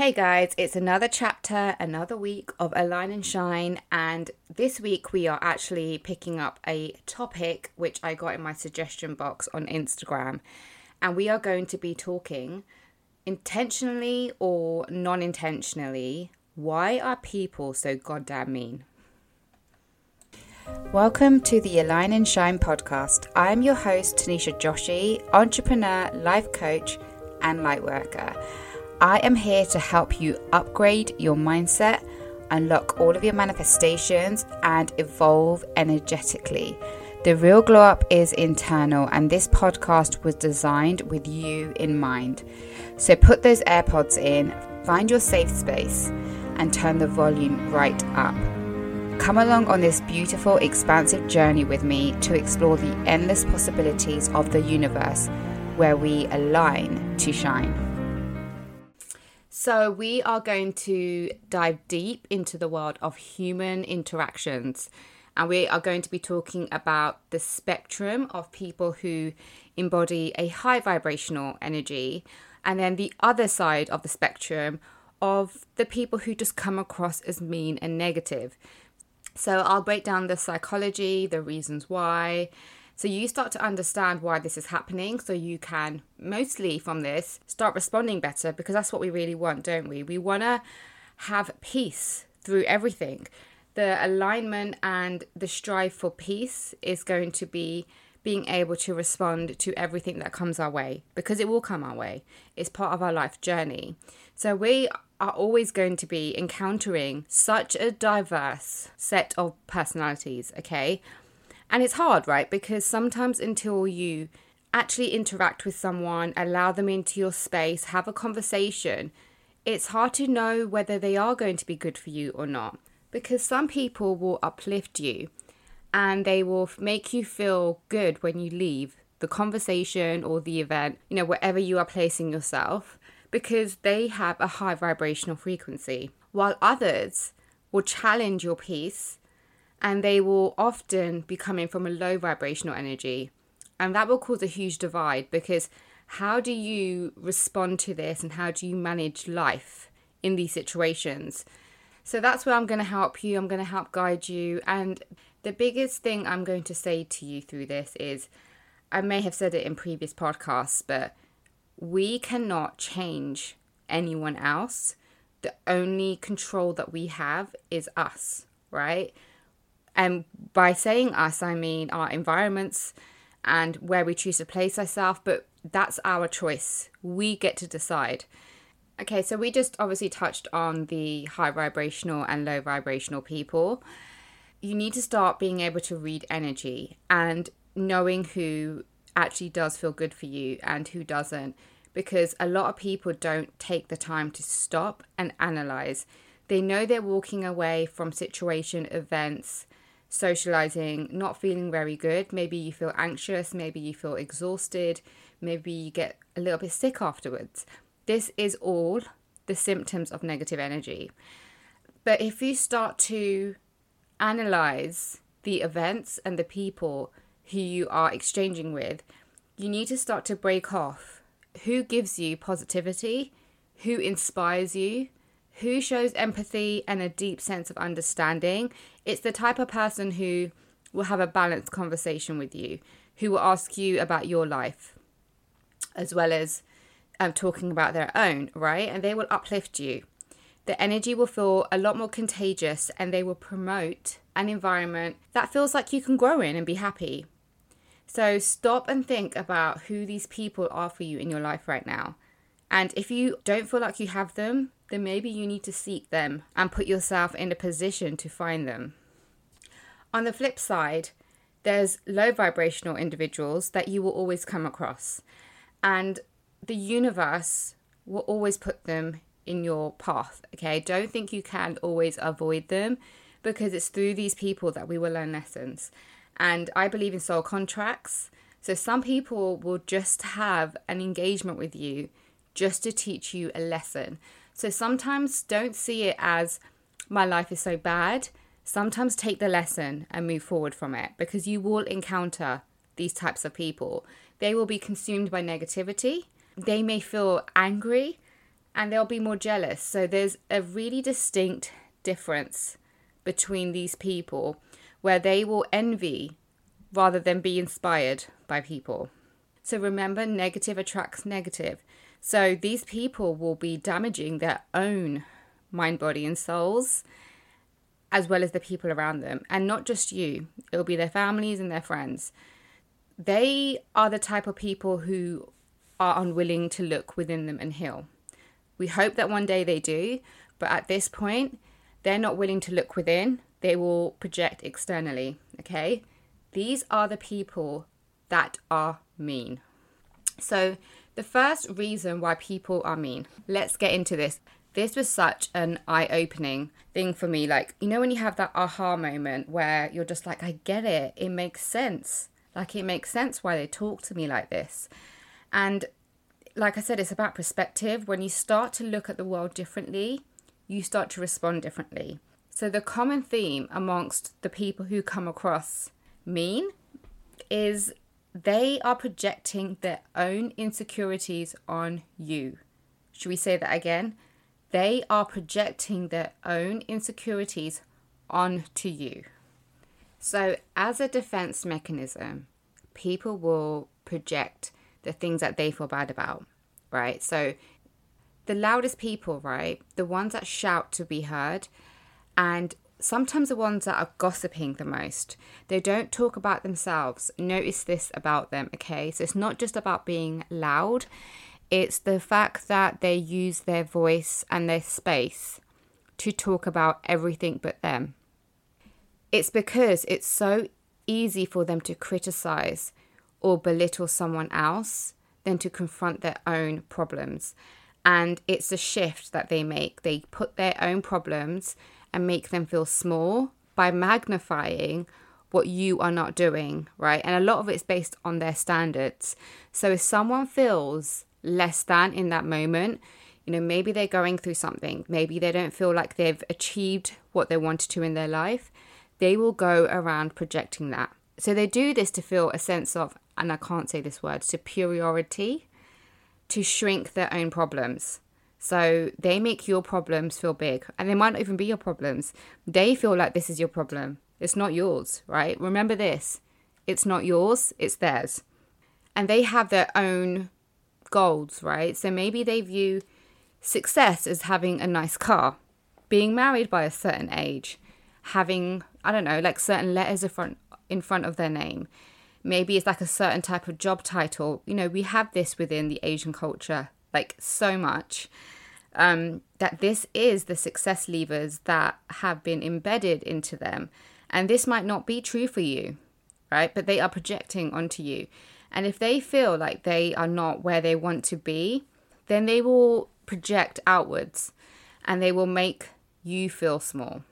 Hey guys, it's another chapter, another week of Align and Shine, and this week we are actually picking up a topic which I got in my suggestion box on Instagram, and we are going to be talking intentionally or non intentionally why are people so goddamn mean? Welcome to the Align and Shine podcast. I am your host, Tinisha Joshi, entrepreneur, life coach, and light worker. I am here to help you upgrade your mindset, unlock all of your manifestations, and evolve energetically. The real glow up is internal, and this podcast was designed with you in mind. So put those AirPods in, find your safe space, and turn the volume right up. Come along on this beautiful, expansive journey with me to explore the endless possibilities of the universe where we align to shine. So, we are going to dive deep into the world of human interactions. And we are going to be talking about the spectrum of people who embody a high vibrational energy, and then the other side of the spectrum of the people who just come across as mean and negative. So, I'll break down the psychology, the reasons why, so you start to understand why this is happening. So you can mostly from this start responding better because that's what we really want, don't we? We want to have peace through everything. The alignment and the strive for peace is going to be being able to respond to everything that comes our way because it will come our way. It's part of our life journey. So we are always going to be encountering such a diverse set of personalities, okay? And it's hard, right? Because sometimes until you actually interact with someone, allow them into your space, have a conversation, it's hard to know whether they are going to be good for you or not. Because some people will uplift you and they will make you feel good when you leave the conversation or the event, you know, wherever you are placing yourself, because they have a high vibrational frequency. While others will challenge your peace and they will often be coming from a low vibrational energy. And that will cause a huge divide because how do you respond to this and how do you manage life in these situations? So that's where I'm going to help you. I'm going to help guide you. And the biggest thing I'm going to say to you through this is I may have said it in previous podcasts, but we cannot change anyone else. The only control that we have is us, right? And by saying us, I mean our environments and where we choose to place ourselves, but that's our choice. We get to decide. Okay, so we just obviously touched on the high vibrational and low vibrational people. You need to start being able to read energy and knowing who actually does feel good for you and who doesn't, because a lot of people don't take the time to stop and analyze. They know they're walking away from situation, events, socializing, not feeling very good. Maybe you feel anxious, maybe you feel exhausted, maybe you get a little bit sick afterwards. This is all the symptoms of negative energy. But if you start to analyze the events and the people who you are exchanging with, you need to start to break off who gives you positivity, who inspires you, who shows empathy and a deep sense of understanding. It's the type of person who will have a balanced conversation with you, who will ask you about your life, as well as um, talking about their own, right? And they will uplift you. The energy will feel a lot more contagious and they will promote an environment that feels like you can grow in and be happy. So stop and think about who these people are for you in your life right now. And if you don't feel like you have them, then maybe you need to seek them and put yourself in a position to find them. On the flip side, there's low vibrational individuals that you will always come across, and the universe will always put them in your path. Okay, don't think you can always avoid them because it's through these people that we will learn lessons. And I believe in soul contracts. So some people will just have an engagement with you just to teach you a lesson. So sometimes don't see it as my life is so bad. Sometimes take the lesson and move forward from it because you will encounter these types of people. They will be consumed by negativity. They may feel angry and they'll be more jealous. So there's a really distinct difference between these people where they will envy rather than be inspired by people. So remember, negative attracts negative. So these people will be damaging their own mind, body, and souls, as well as the people around them. And not just you, it'll be their families and their friends. They are the type of people who are unwilling to look within them and heal. We hope that one day they do, but at this point, they're not willing to look within. They will project externally, okay? These are the people that are mean. So, the first reason why people are mean, let's get into this. This was such an eye opening thing for me. Like, you know, when you have that aha moment where you're just like, I get it, it makes sense. Like, it makes sense why they talk to me like this. And like I said, it's about perspective. When you start to look at the world differently, you start to respond differently. So, the common theme amongst the people who come across mean is they are projecting their own insecurities on you. Should we say that again? They are projecting their own insecurities onto you. So, as a defense mechanism, people will project the things that they feel bad about, right? So the loudest people, right? The ones that shout to be heard, and sometimes the ones that are gossiping the most. They don't talk about themselves. Notice this about them, okay? So it's not just about being loud, it's the fact that they use their voice and their space to talk about everything but them. It's because it's so easy for them to criticize or belittle someone else than to confront their own problems. And it's a shift that they make. They put their own problems and make them feel small by magnifying what you are not doing, right? And a lot of it's based on their standards. So if someone feels less than in that moment, you know, maybe they're going through something, maybe they don't feel like they've achieved what they wanted to in their life, they will go around projecting that. So they do this to feel a sense of and I can't say this word, superiority to shrink their own problems. So they make your problems feel big and they might not even be your problems. They feel like this is your problem. It's not yours, right? Remember this it's not yours, it's theirs. And they have their own goals, right? So maybe they view success as having a nice car, being married by a certain age, having, I don't know, like certain letters in front, of their name, maybe it's like a certain type of job title. You know, we have this within the Asian culture, like so much. Um, that this is the success levers that have been embedded into them. And this might not be true for you, right? But they are projecting onto you. And if they feel like they are not where they want to be, then they will project outwards and they will make you feel small.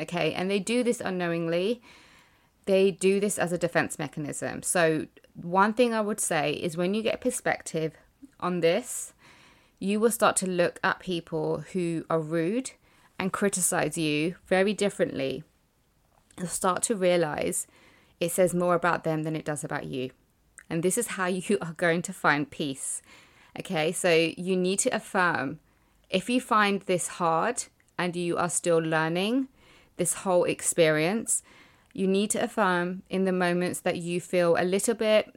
Okay. And they do this unknowingly they do this as a defense mechanism. So, one thing I would say is when you get perspective on this, you will start to look at people who are rude and criticize you very differently. You'll start to realize it says more about them than it does about you. And this is how you are going to find peace. Okay, so you need to affirm if you find this hard and you are still learning this whole experience, you need to affirm in the moments that you feel a little bit,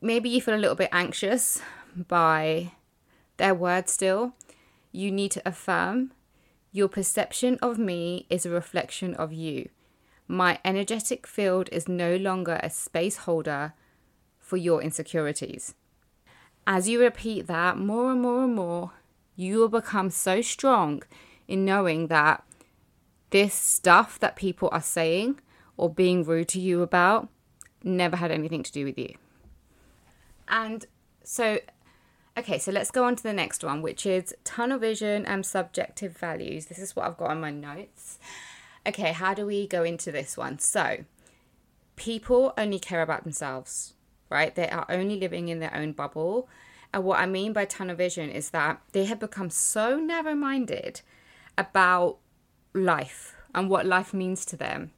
maybe you feel a little bit anxious by their words still. You need to affirm your perception of me is a reflection of you. My energetic field is no longer a space holder for your insecurities. As you repeat that more and more and more, you will become so strong in knowing that this stuff that people are saying or being rude to you about never had anything to do with you. And so, okay, so let's go on to the next one, which is tunnel vision and subjective values. This is what I've got on my notes. Okay, how do we go into this one? So, people only care about themselves, right? They are only living in their own bubble. And what I mean by tunnel vision is that they have become so narrow minded about life and what life means to them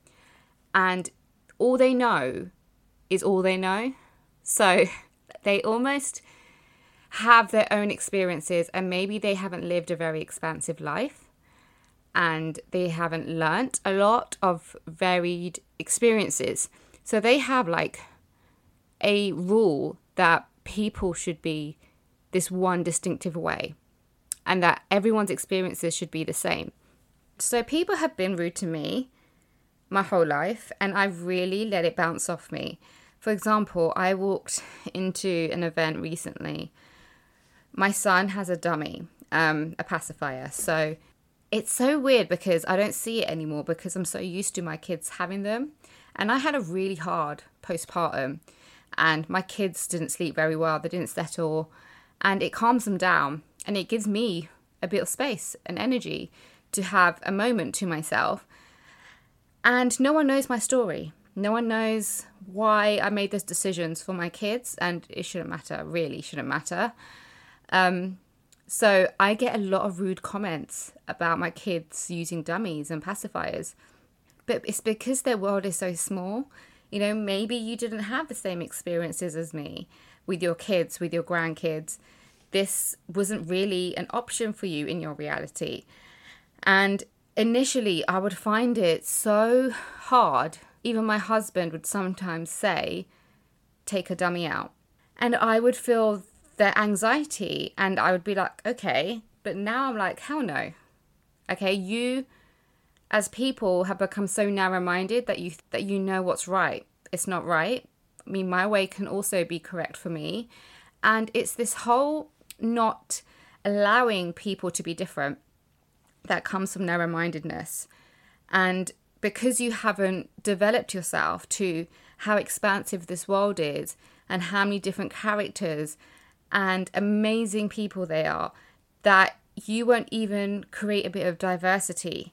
and all they know is all they know. So they almost have their own experiences and maybe they haven't lived a very expansive life and they haven't learnt a lot of varied experiences. So they have like a rule that people should be this one distinctive way and that everyone's experiences should be the same. So people have been rude to me my whole life and I've really let it bounce off me. For example, I walked into an event recently. My son has a dummy, um, a pacifier. So it's so weird because I don't see it anymore because I'm so used to my kids having them. And I had a really hard postpartum, and my kids didn't sleep very well, they didn't settle, and it calms them down and it gives me a bit of space and energy to have a moment to myself. And no one knows my story. No one knows why I made those decisions for my kids, and it shouldn't matter, really shouldn't matter. Um, so I get a lot of rude comments about my kids using dummies and pacifiers. But it's because their world is so small. You know, maybe you didn't have the same experiences as me with your kids, with your grandkids. This wasn't really an option for you in your reality. And initially, I would find it so hard. Even my husband would sometimes say, Take a dummy out. And I would feel their anxiety and I would be like, okay. But now I'm like, hell no. Okay, you as people have become so narrow minded that you that you know what's right. It's not right. I mean my way can also be correct for me. And it's this whole not allowing people to be different that comes from narrow mindedness. And because you haven't developed yourself to how expansive this world is and how many different characters and amazing people they are that you won't even create a bit of diversity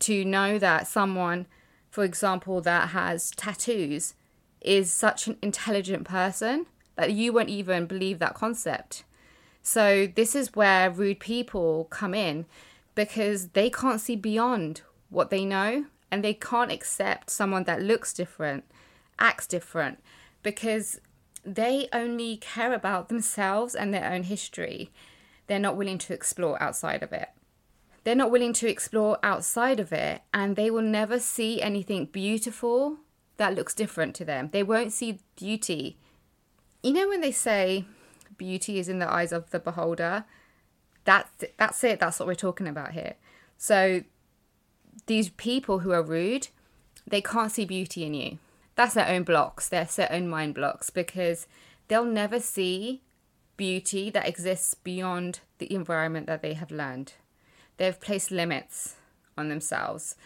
to know that someone, for example, that has tattoos is such an intelligent person that you won't even believe that concept. So, this is where rude people come in because they can't see beyond what they know and they can't accept someone that looks different, acts different, because they only care about themselves and their own history. They're not willing to explore outside of it. They're not willing to explore outside of it, and they will never see anything beautiful that looks different to them. They won't see beauty. You know, when they say beauty is in the eyes of the beholder, that's, that's it. That's what we're talking about here. So, these people who are rude, they can't see beauty in you that's their own blocks, their own mind blocks, because they'll never see beauty that exists beyond the environment that they have learned. They've placed limits on themselves.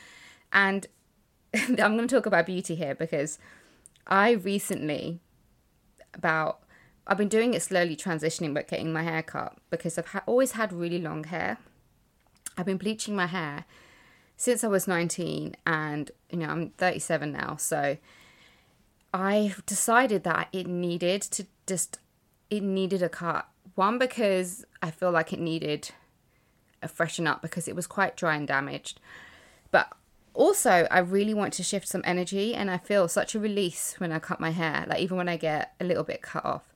And I'm going to talk about beauty here because I recently, about, I've been doing it slowly transitioning, but getting my hair cut because I've ha- always had really long hair. I've been bleaching my hair since I was 19 and, you know, I'm 37 now. So I decided that it needed to just it needed a cut. One because I feel like it needed a freshen up because it was quite dry and damaged. But also I really want to shift some energy and I feel such a release when I cut my hair, like even when I get a little bit cut off.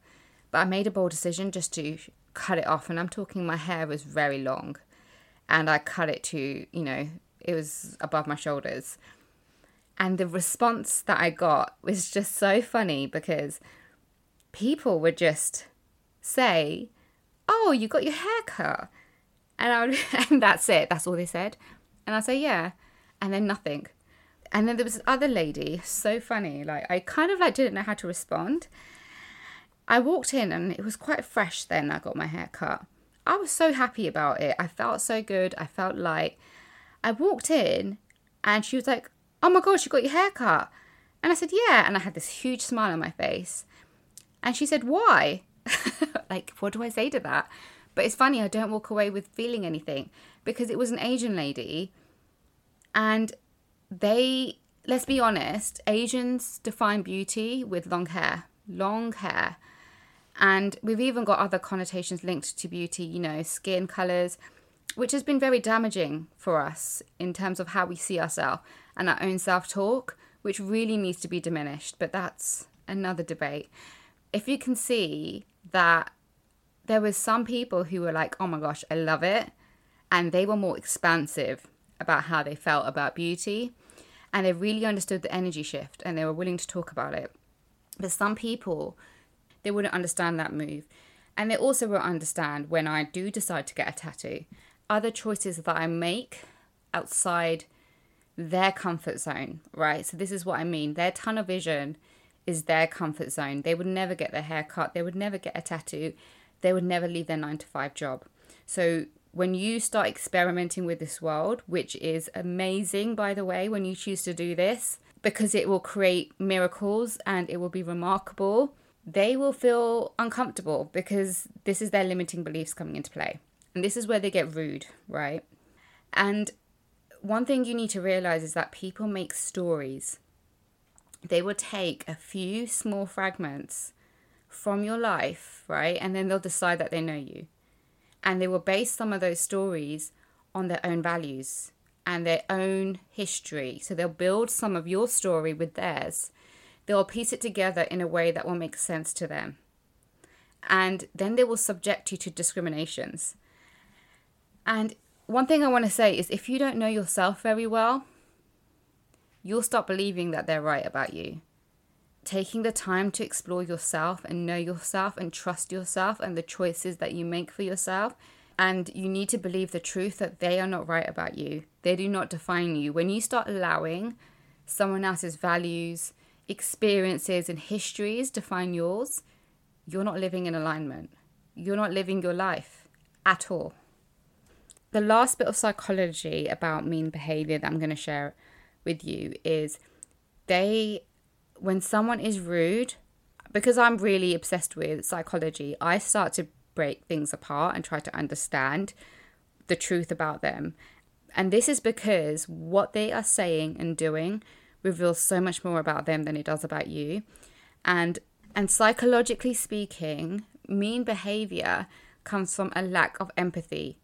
But I made a bold decision just to cut it off and I'm talking my hair was very long and I cut it to, you know, it was above my shoulders. And the response that I got was just so funny because people would just say, Oh, you got your hair cut. And, I would, and that's it. That's all they said. And I'd say, Yeah. And then nothing. And then there was this other lady, so funny. Like, I kind of like didn't know how to respond. I walked in and it was quite fresh then I got my hair cut. I was so happy about it. I felt so good. I felt light. I walked in and she was like, oh my gosh, you got your hair cut. And I said, yeah. And I had this huge smile on my face. And she said, why? like, what do I say to that? But it's funny, I don't walk away with feeling anything because it was an Asian lady. And they, let's be honest, Asians define beauty with long hair, long hair. And we've even got other connotations linked to beauty, you know, skin colors, which has been very damaging for us in terms of how we see ourselves and our own self talk, which really needs to be diminished. But that's another debate. If you can see that there was some people who were like, "Oh my gosh, I love it," and they were more expansive about how they felt about beauty, and they really understood the energy shift, and they were willing to talk about it. But some people, they wouldn't understand that move, and they also won't understand when I do decide to get a tattoo. Other choices that I make outside their comfort zone, right? So this is what I mean. Their tunnel vision is their comfort zone. They would never get their hair cut. They would never get a tattoo they would never leave their nine to five job. So when you start experimenting with this world, which is amazing, by the way, when you choose to do this, because it will create miracles and it will be remarkable, they will feel uncomfortable because this is their limiting beliefs coming into play. And this is where they get rude, right? And one thing you need to realize is that people make stories. They will take a few small fragments from your life, right? And then they'll decide that they know you. And they will base some of those stories on their own values and their own history. So they'll build some of your story with theirs. They'll piece it together in a way that will make sense to them. And then they will subject you to discriminations. And one thing I want to say is if you don't know yourself very well, you'll stop believing that they're right about you taking the time to explore yourself and know yourself and trust yourself and the choices that you make for yourself. And you need to believe the truth that they are not right about you. They do not define you. When you start allowing someone else's values, experiences, and histories define yours, you're not living in alignment. You're not living your life at all. The last bit of psychology about mean behavior that I'm going to share with you is they when someone is rude, because I'm really obsessed with psychology, I start to break things apart and try to understand the truth about them. And this is because what they are saying and doing reveals so much more about them than it does about you. And and psychologically speaking, mean behavior comes from a lack of empathy.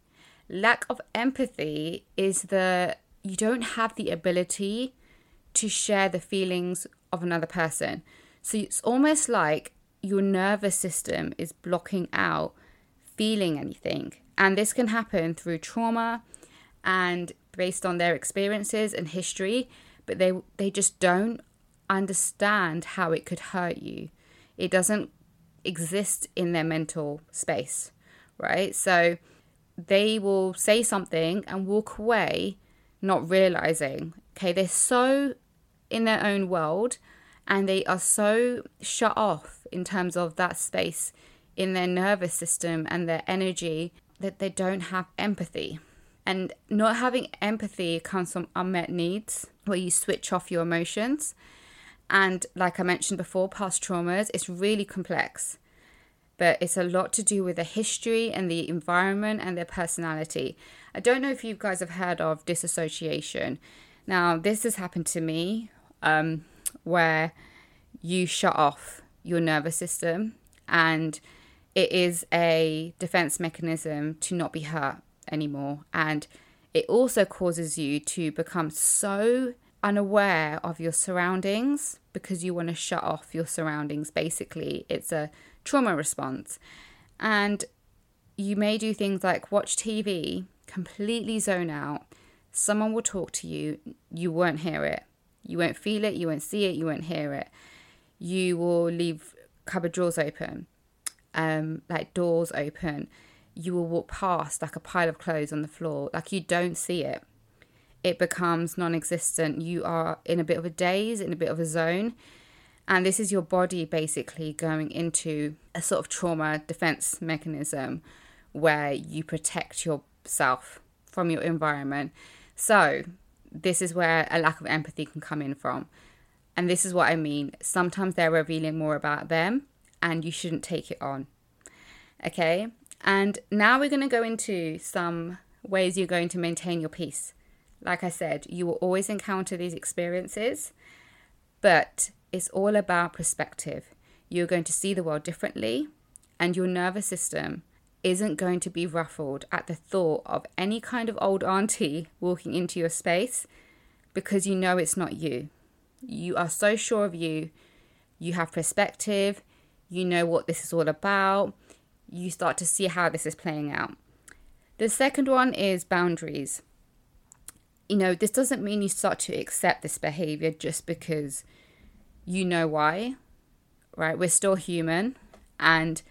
Lack of empathy is that you don't have the ability to share the feelings of another person. So it's almost like your nervous system is blocking out feeling anything. And this can happen through trauma and based on their experiences and history, but they they just don't understand how it could hurt you. It doesn't exist in their mental space, right? So they will say something and walk away not realizing, okay, they're so in their own world and they are so shut off in terms of that space in their nervous system and their energy that they don't have empathy. And not having empathy comes from unmet needs where you switch off your emotions. And like I mentioned before, past traumas, it's really complex. But it's a lot to do with the history and the environment and their personality. I don't know if you guys have heard of disassociation. Now, this has happened to me um, where you shut off your nervous system and it is a defense mechanism to not be hurt anymore. And it also causes you to become so unaware of your surroundings because you want to shut off your surroundings. Basically, it's a trauma response. And you may do things like watch TV, completely zone out. Someone will talk to you, you won't hear it. You won't feel it, you won't see it, you won't hear it. You will leave cupboard drawers open, um, like doors open. You will walk past like a pile of clothes on the floor, like you don't see it. It becomes non existent. You are in a bit of a daze, in a bit of a zone. And this is your body basically going into a sort of trauma defense mechanism where you protect yourself from your environment. So, this is where a lack of empathy can come in from. And this is what I mean. Sometimes they're revealing more about them, and you shouldn't take it on. Okay? And now we're going to go into some ways you're going to maintain your peace. Like I said, you will always encounter these experiences, but it's all about perspective. You're going to see the world differently, and your nervous system isn't going to be ruffled at the thought of any kind of old auntie walking into your space because you know it's not you. You are so sure of you, you have perspective, you know what this is all about, you start to see how this is playing out. The second one is boundaries. You know, this doesn't mean you start to accept this behavior just because you know why, right? We're still human and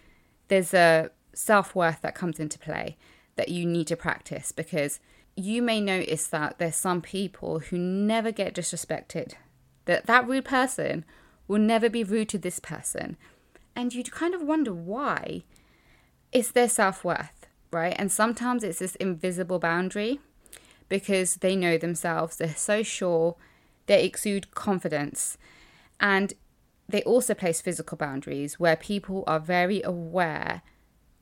there's a self worth that comes into play that you need to practice because you may notice that there's some people who never get disrespected. That that rude person will never be rude to this person. And you kind of wonder why. It's their self worth, right? And sometimes it's this invisible boundary because they know themselves, they're so sure, they exude confidence. And they also place physical boundaries where people are very aware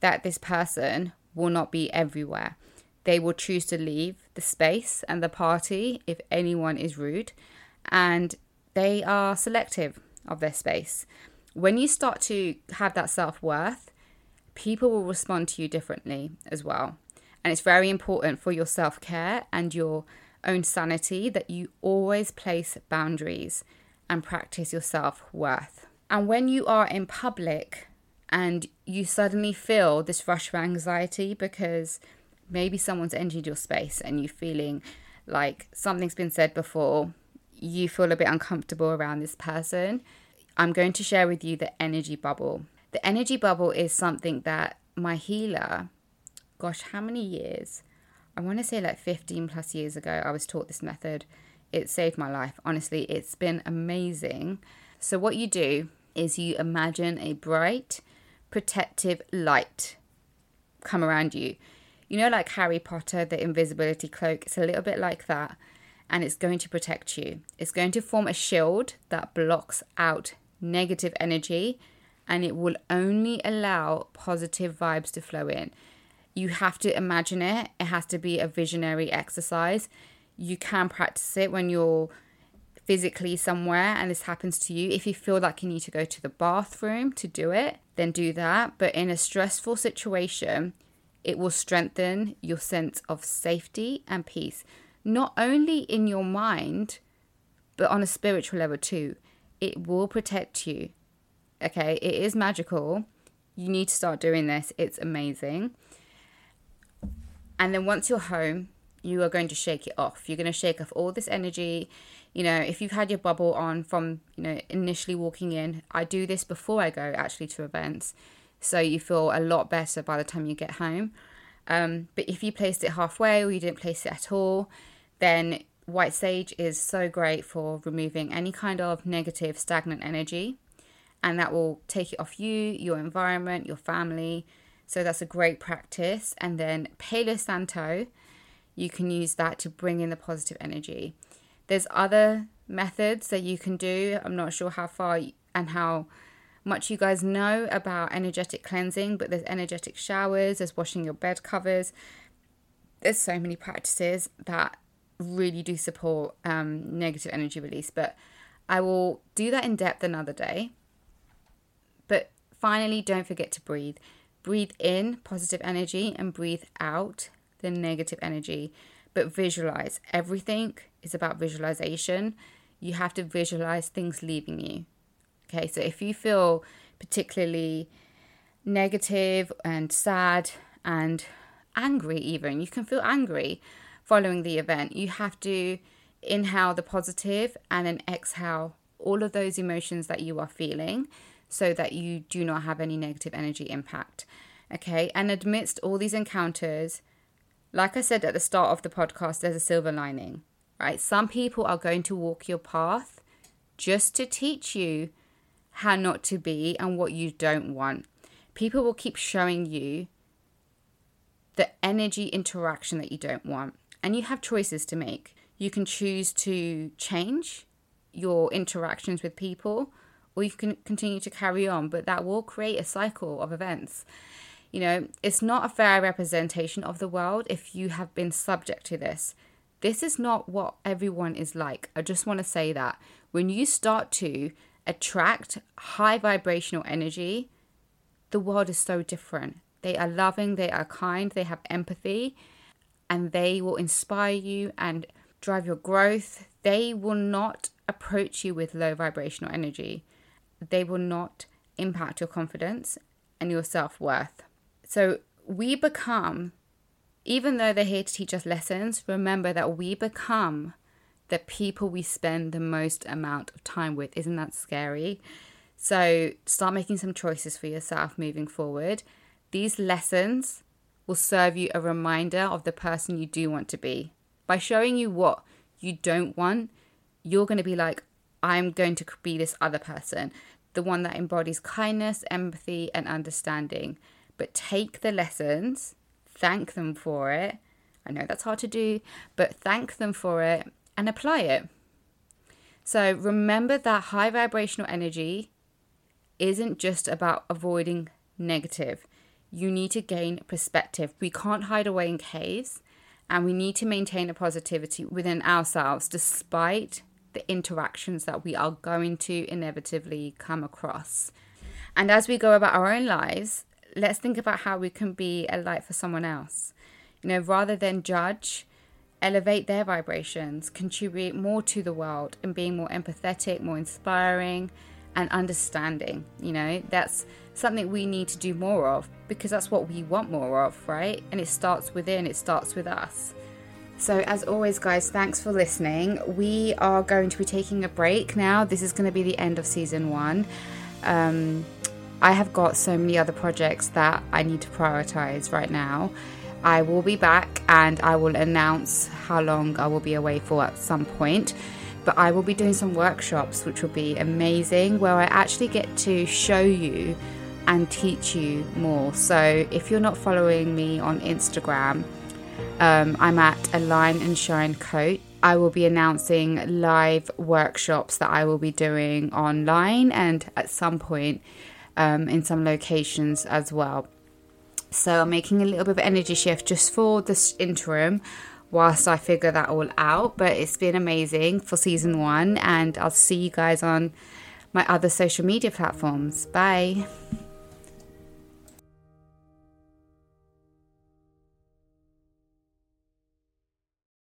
that this person will not be everywhere. They will choose to leave the space and the party if anyone is rude, and they are selective of their space. When you start to have that self worth, people will respond to you differently as well. And it's very important for your self care and your own sanity that you always place boundaries and practice your self worth. And when you are in public and you suddenly feel this rush of anxiety because maybe someone's entered your space and you're feeling like something's been said before, you feel a bit uncomfortable around this person, I'm going to share with you the energy bubble. The energy bubble is something that my healer, gosh, how many years? I want to say like 15 plus years ago, I was taught this method. It saved my life. Honestly, it's been amazing. So, what you do is you imagine a bright, protective light come around you. You know, like Harry Potter, the invisibility cloak, it's a little bit like that, and it's going to protect you. It's going to form a shield that blocks out negative energy and it will only allow positive vibes to flow in. You have to imagine it, it has to be a visionary exercise. You can practice it when you're physically somewhere and this happens to you. If you feel like you need to go to the bathroom to do it, then do that. But in a stressful situation, it will strengthen your sense of safety and peace, not only in your mind, but on a spiritual level too. It will protect you. Okay, it is magical. You need to start doing this, it's amazing. And then once you're home, you are going to shake it off. You're going to shake off all this energy. You know, if you've had your bubble on from, you know, initially walking in, I do this before I go actually to events so you feel a lot better by the time you get home. Um, but if you placed it halfway or you didn't place it at all, then white sage is so great for removing any kind of negative, stagnant energy, and that will take it off you, your environment, your family. So that's a great practice. And then Palo Santo, you can use that to bring in the positive energy. There's other methods that you can do. I'm not sure how far and how much you guys know about energetic cleansing, but there's energetic showers, there's washing your bed covers. There's so many practices that really do support um, negative energy release, but I will do that in depth another day. But finally, don't forget to breathe. Breathe in positive energy and breathe out the negative energy. But visualize. Everything is about visualization. You have to visualize things leaving you. Okay, so if you feel particularly negative and sad and angry, even you can feel angry following the event, you have to inhale the positive and then exhale all of those emotions that you are feeling so that you do not have any negative energy impact. Okay, and amidst all these encounters, like I said at the start of the podcast, there's a silver lining, right? Some people are going to walk your path just to teach you how not to be and what you don't want. People will keep showing you the energy interaction that you don't want. And you have choices to make. You can choose to change your interactions with people, or you can continue to carry on, but that will create a cycle of events. You know, it's not a fair representation of the world if you have been subject to this. This is not what everyone is like. I just want to say that. When you start to attract high vibrational energy, the world is so different. They are loving, they are kind, they have empathy, and they will inspire you and drive your growth. They will not approach you with low vibrational energy. They will not impact your confidence and your self worth. So we become, even though they're here to teach us lessons, remember that we become the people we spend the most amount of time with. Isn't that scary? So start making some choices for yourself moving forward. These lessons will serve you a reminder of the person you do want to be. By showing you what you don't want, you're going to be like, I'm going to be this other person, the one that embodies kindness, empathy, and understanding. But take the lessons, thank them for it. I know that's hard to do, but thank them for it and apply it. So remember that high vibrational energy isn't just about avoiding negative. You need to gain perspective. We can't hide away in caves, and we need to maintain a positivity within ourselves despite the interactions that we are going to inevitably come across. And as we go about our own lives, let's think about how we can be a light for someone else. You know, rather than judge, elevate their vibrations, contribute more to the world, and being more empathetic, more inspiring, and understanding. You know, that's something we need to do more of because that's what we want more of, right? And it starts within, it starts with us. So, as always, guys, thanks for listening. We are going to be taking a break now. This is going to be the end of season one. Um, I have got so many other projects that I need to prioritize right now. I will be back and I will announce how long I will be away for at some point. But I will be doing some workshops, which will be amazing, where I actually get to show you and teach you more. So if you're not following me on Instagram, um, I'm at Align and Shine Coach. I will be announcing live workshops that I will be doing online and at some point um, in some locations as well. So I'm making a little bit of energy shift just for this interim whilst I figure that all out. But it's been amazing for season one, and I'll see you guys on my other social media platforms. Bye.